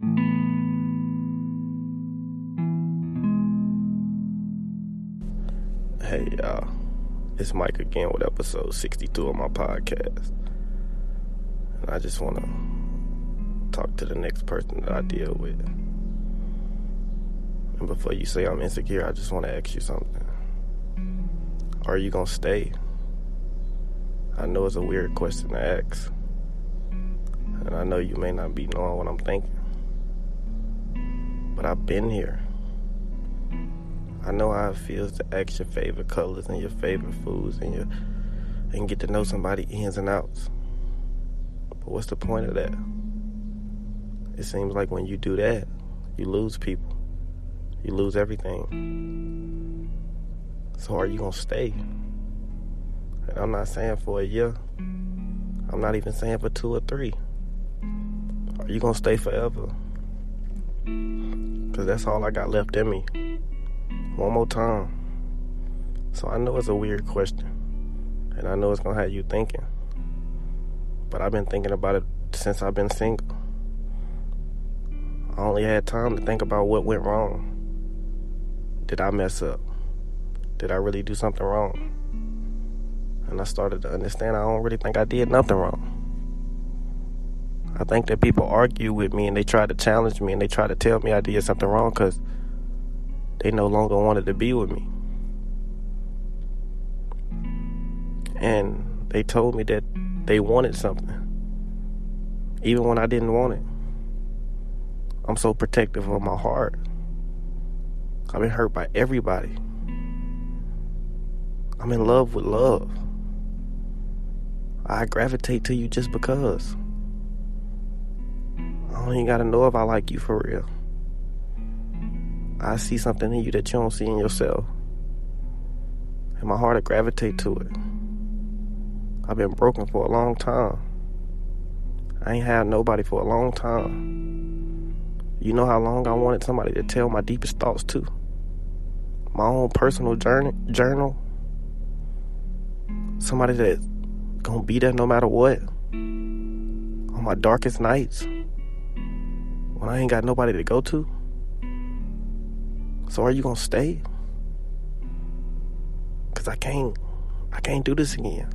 Hey y'all, it's Mike again with episode 62 of my podcast. And I just want to talk to the next person that I deal with. And before you say I'm insecure, I just want to ask you something. Are you going to stay? I know it's a weird question to ask. And I know you may not be knowing what I'm thinking but I've been here. I know how it feels to ask your favorite colors and your favorite foods and your and get to know somebody ins and outs. But what's the point of that? It seems like when you do that, you lose people. You lose everything. So are you gonna stay? And I'm not saying for a year. I'm not even saying for two or three. Are you gonna stay forever? Because that's all I got left in me. One more time. So I know it's a weird question. And I know it's going to have you thinking. But I've been thinking about it since I've been single. I only had time to think about what went wrong. Did I mess up? Did I really do something wrong? And I started to understand I don't really think I did nothing wrong. I think that people argue with me and they try to challenge me and they try to tell me I did something wrong because they no longer wanted to be with me. And they told me that they wanted something, even when I didn't want it. I'm so protective of my heart. I've been hurt by everybody. I'm in love with love. I gravitate to you just because. I don't even gotta know if I like you for real. I see something in you that you don't see in yourself. And my heart will gravitate to it. I've been broken for a long time. I ain't had nobody for a long time. You know how long I wanted somebody to tell my deepest thoughts to? My own personal journey, journal. Somebody that's gonna be there no matter what. On my darkest nights when I ain't got nobody to go to? So are you gonna stay? Cause I can't I can't do this again.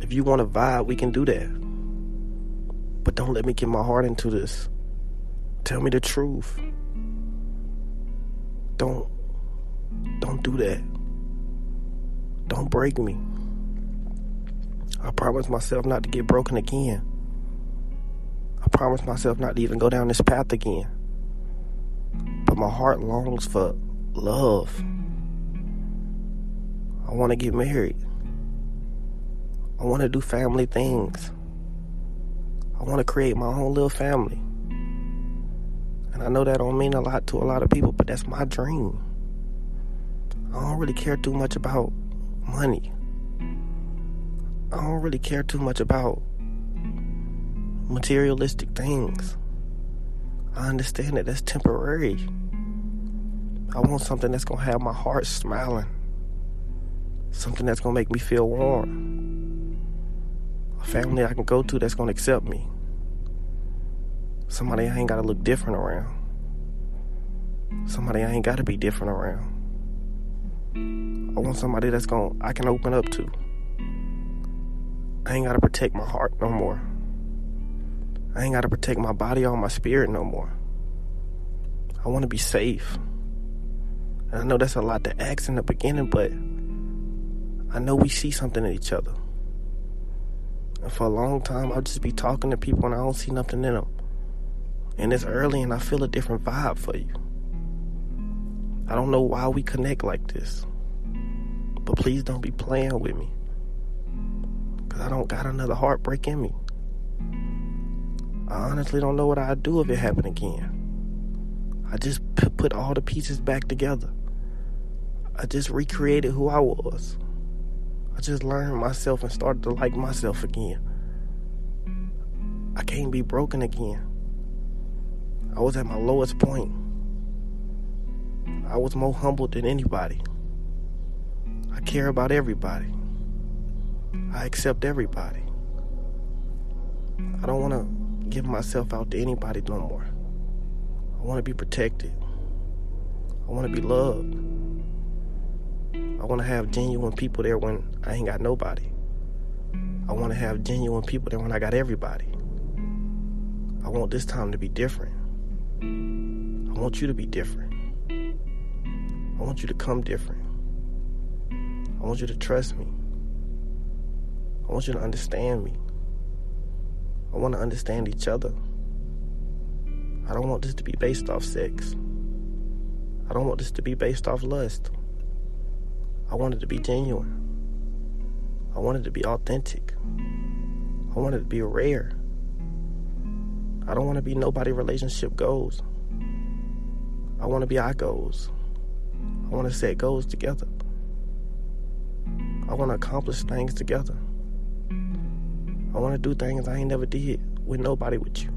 If you wanna vibe, we can do that. But don't let me get my heart into this. Tell me the truth. Don't don't do that. Don't break me. I promise myself not to get broken again. I promised myself not to even go down this path again. But my heart longs for love. I want to get married. I want to do family things. I want to create my own little family. And I know that don't mean a lot to a lot of people, but that's my dream. I don't really care too much about money. I don't really care too much about materialistic things. I understand that that's temporary. I want something that's gonna have my heart smiling. Something that's gonna make me feel warm. A family I can go to that's gonna accept me. Somebody I ain't gotta look different around. Somebody I ain't gotta be different around. I want somebody that's gonna I can open up to. I ain't gotta protect my heart no more. I ain't got to protect my body or my spirit no more. I want to be safe. And I know that's a lot to ask in the beginning, but I know we see something in each other. And for a long time, I'll just be talking to people and I don't see nothing in them. And it's early and I feel a different vibe for you. I don't know why we connect like this. But please don't be playing with me. Because I don't got another heartbreak in me. I honestly don't know what I'd do if it happened again. I just put all the pieces back together. I just recreated who I was. I just learned myself and started to like myself again. I can't be broken again. I was at my lowest point. I was more humble than anybody. I care about everybody. I accept everybody. I don't want to give myself out to anybody no more. I want to be protected. I want to be loved. I want to have genuine people there when I ain't got nobody. I want to have genuine people there when I got everybody. I want this time to be different. I want you to be different. I want you to come different. I want you to trust me. I want you to understand me. I want to understand each other. I don't want this to be based off sex. I don't want this to be based off lust. I want it to be genuine. I want it to be authentic. I want it to be rare. I don't want to be nobody relationship goals. I want to be our goals. I want to set goals together. I want to accomplish things together. I want to do things I ain't never did with nobody with you.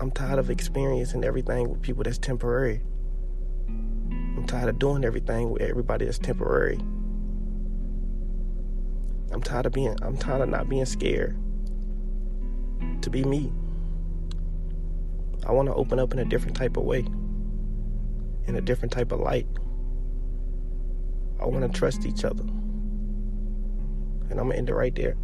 I'm tired of experiencing everything with people that's temporary. I'm tired of doing everything with everybody that's temporary. I'm tired of being I'm tired of not being scared to be me. I want to open up in a different type of way, in a different type of light. I want to trust each other. And I'm going to end it right there.